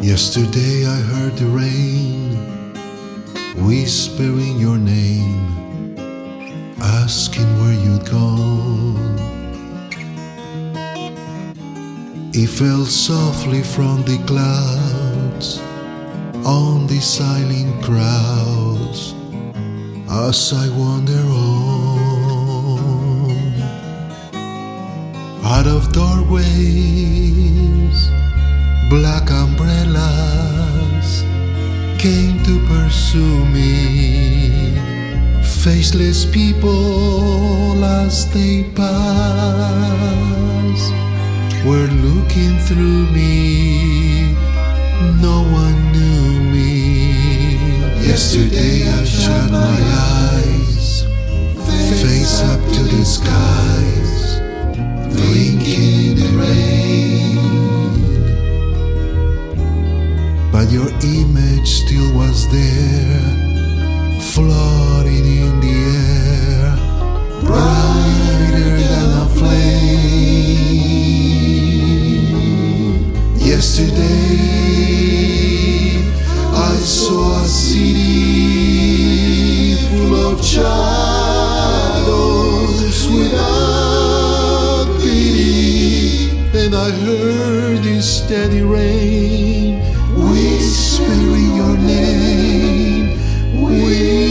Yesterday I heard the rain whispering your name, asking where you'd gone. It fell softly from the clouds on the silent crowds as I wander on out of doorways black umbrellas came to pursue me. Faceless people as they pass were looking through me. No one knew me. Yesterday I shut my eyes, face up but your image still was there, floating in the air, brighter than a flame. Yesterday, I saw a city full of shadows without pity, and I heard the steady rain whispering your name, whispering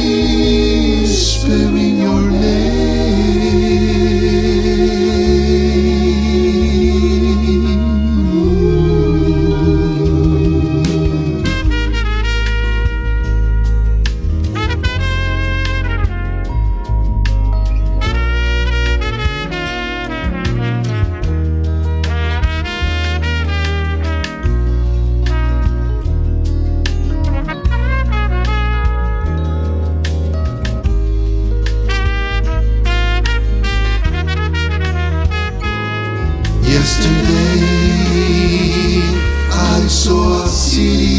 Yesterday I saw a city